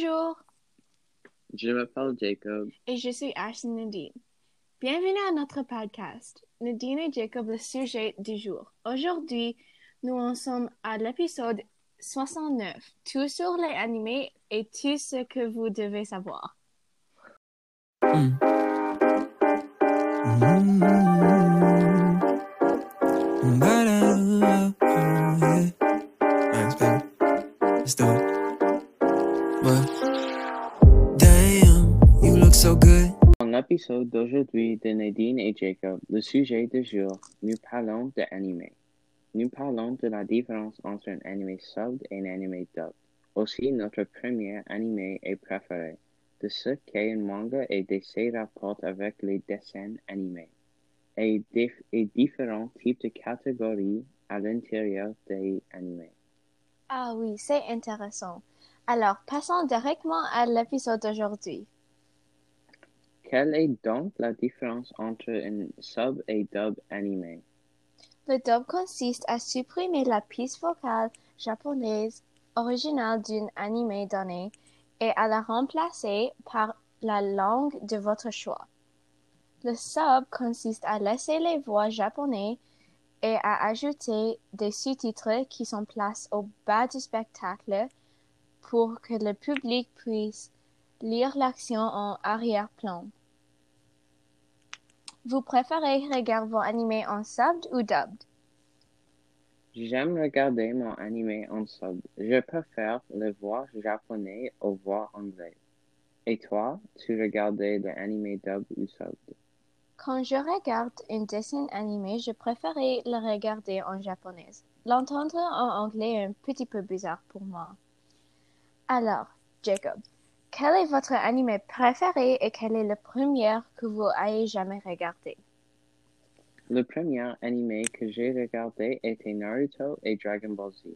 Bonjour, Je m'appelle Jacob. et je suis Ashley Nadine. Bienvenue à notre podcast, Nadine et Jacob, le sujet du jour. Aujourd'hui, nous en sommes à l'épisode 69, tout sur les animés et tout ce que vous devez savoir. L'épisode d'aujourd'hui de Nadine et Jacob, le sujet du jour, nous parlons de anime. Nous parlons de la différence entre un anime sub et un anime dub. Aussi, notre premier anime est préféré, de ce qu'est un manga et de ses rapports avec les dessins animés, et, dif- et différents types de catégories à l'intérieur des animés. Ah oui, c'est intéressant. Alors, passons directement à l'épisode d'aujourd'hui. Quelle est donc la différence entre un sub et dub animé? Le dub consiste à supprimer la piste vocale japonaise originale d'un anime donné et à la remplacer par la langue de votre choix. Le sub consiste à laisser les voix japonaises et à ajouter des sous-titres qui sont placés au bas du spectacle pour que le public puisse lire l'action en arrière-plan. Vous préférez regarder vos animés en subbed ou dubbed? J'aime regarder mon anime en sub. Je préfère les voix japonais aux voix anglaises. Et toi, tu regardais l'anime dub ou sub? Quand je regarde un dessin animé, je préférais le regarder en japonais. L'entendre en anglais est un petit peu bizarre pour moi. Alors, Jacob, quel est votre animé préféré et quel est le premier que vous ayez jamais regardé? Le premier anime que j'ai regardé était Naruto et Dragon Ball Z.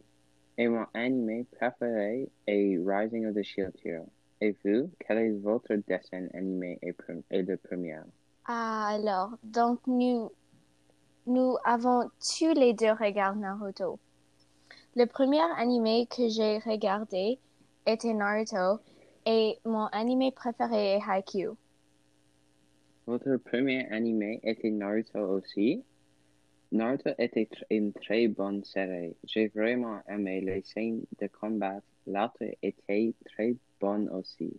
Et mon anime préféré est Rising of the Shield Hero. Et vous, quel est votre dessin animé et, et le premier? Ah, alors, donc nous, nous avons tous les deux regardé Naruto. Le premier animé que j'ai regardé était Naruto et mon animé préféré est Haikyuu. Votre premier anime était Naruto aussi? Naruto était une très bonne série. J'ai vraiment aimé les scènes de combat. L'autre était très bonne aussi.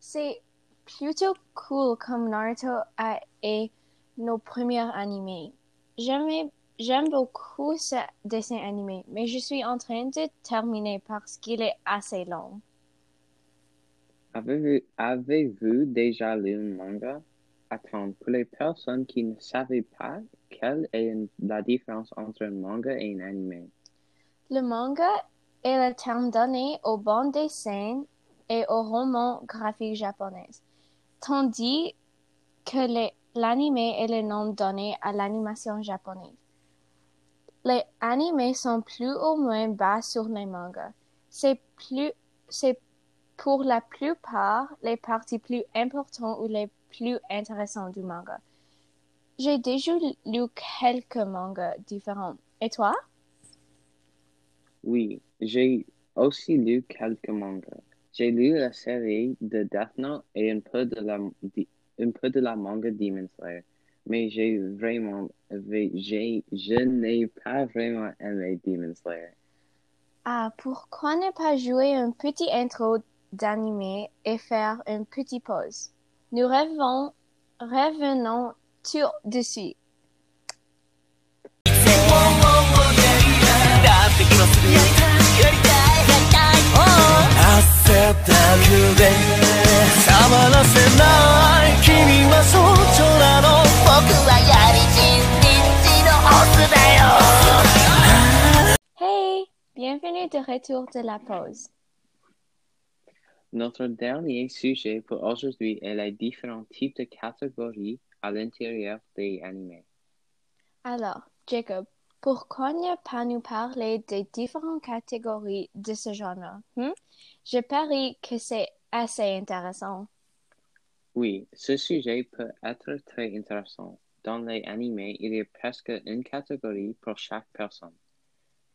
C'est plutôt cool comme Naruto a est nos premiers animés. J'aime beaucoup ce dessin animé, mais je suis en train de terminer parce qu'il est assez long. Avez-vous déjà lu un manga? Attends, pour les personnes qui ne savaient pas, quelle est la différence entre un manga et un anime? Le manga est le terme donné aux bandes dessins et aux romans graphiques japonais, tandis que l'anime est le nom donné à l'animation japonaise. Les animés sont plus ou moins bas sur les mangas. C'est plus, pour la plupart les parties plus importantes ou les plus intéressantes du manga. J'ai déjà lu quelques mangas différents. Et toi? Oui, j'ai aussi lu quelques mangas. J'ai lu la série de Death Note et un peu de la, un peu de la manga Demon Slayer. Mais j'ai vraiment, j'ai, je n'ai pas vraiment aimé Demon Slayer. Ah, pourquoi ne pas jouer un petit intro d'animer et faire une petite pause. Nous revenons, revenons tout de. Hey, bienvenue de retour de la pause. Notre dernier sujet pour aujourd'hui est les différents types de catégories à l'intérieur des animés. Alors, Jacob, pourquoi ne pas nous parler des différentes catégories de ce genre? hmm? Je parie que c'est assez intéressant. Oui, ce sujet peut être très intéressant. Dans les animés, il y a presque une catégorie pour chaque personne.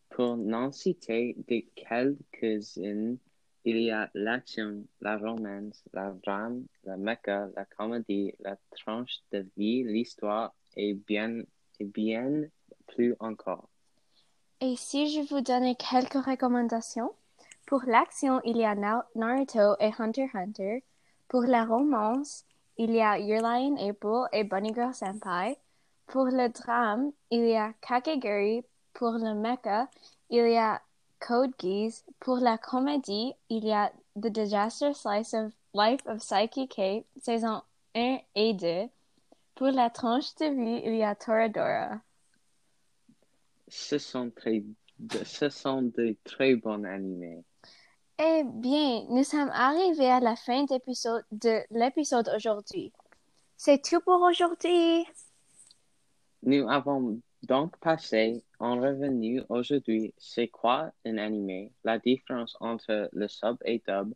Pour n'en citer que quelques-unes, Il y a l'action, la romance, la drame, la mecha, la comédie, la tranche de vie, l'histoire et bien, et bien plus encore. Et si je vous donnais quelques recommandations? Pour l'action, il y a Na- Naruto et Hunter Hunter. Pour la romance, il y a Your Lie in April et Bunny Girl Senpai. Pour le drame, il y a Kakegurui. Pour le mecha, il y a Code Geass. Pour la comédie, il y a The Disaster Slice of Life of Psyche K, saison 1 et 2. Pour la tranche de vie, il y a Toradora. Ce sont très, ce sont de très bons animés. Eh bien, nous sommes arrivés à la fin de l'épisode aujourd'hui. C'est tout pour aujourd'hui. Nous avons donc passé en revenu aujourd'hui c'est quoi un animé, la différence entre le sub et dub,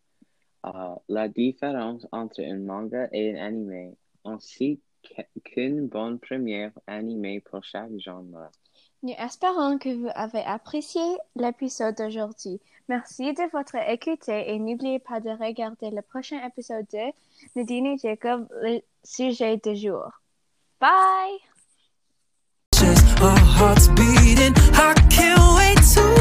euh, la différence entre un manga et un animé, ainsi qu'- qu'une bonne première animé pour chaque genre. Nous espérons que vous avez apprécié l'épisode d'aujourd'hui. Merci de votre écoute et n'oubliez pas de regarder le prochain épisode de et Jacob, le sujet du jour. Bye! our hearts beating. I can't wait to.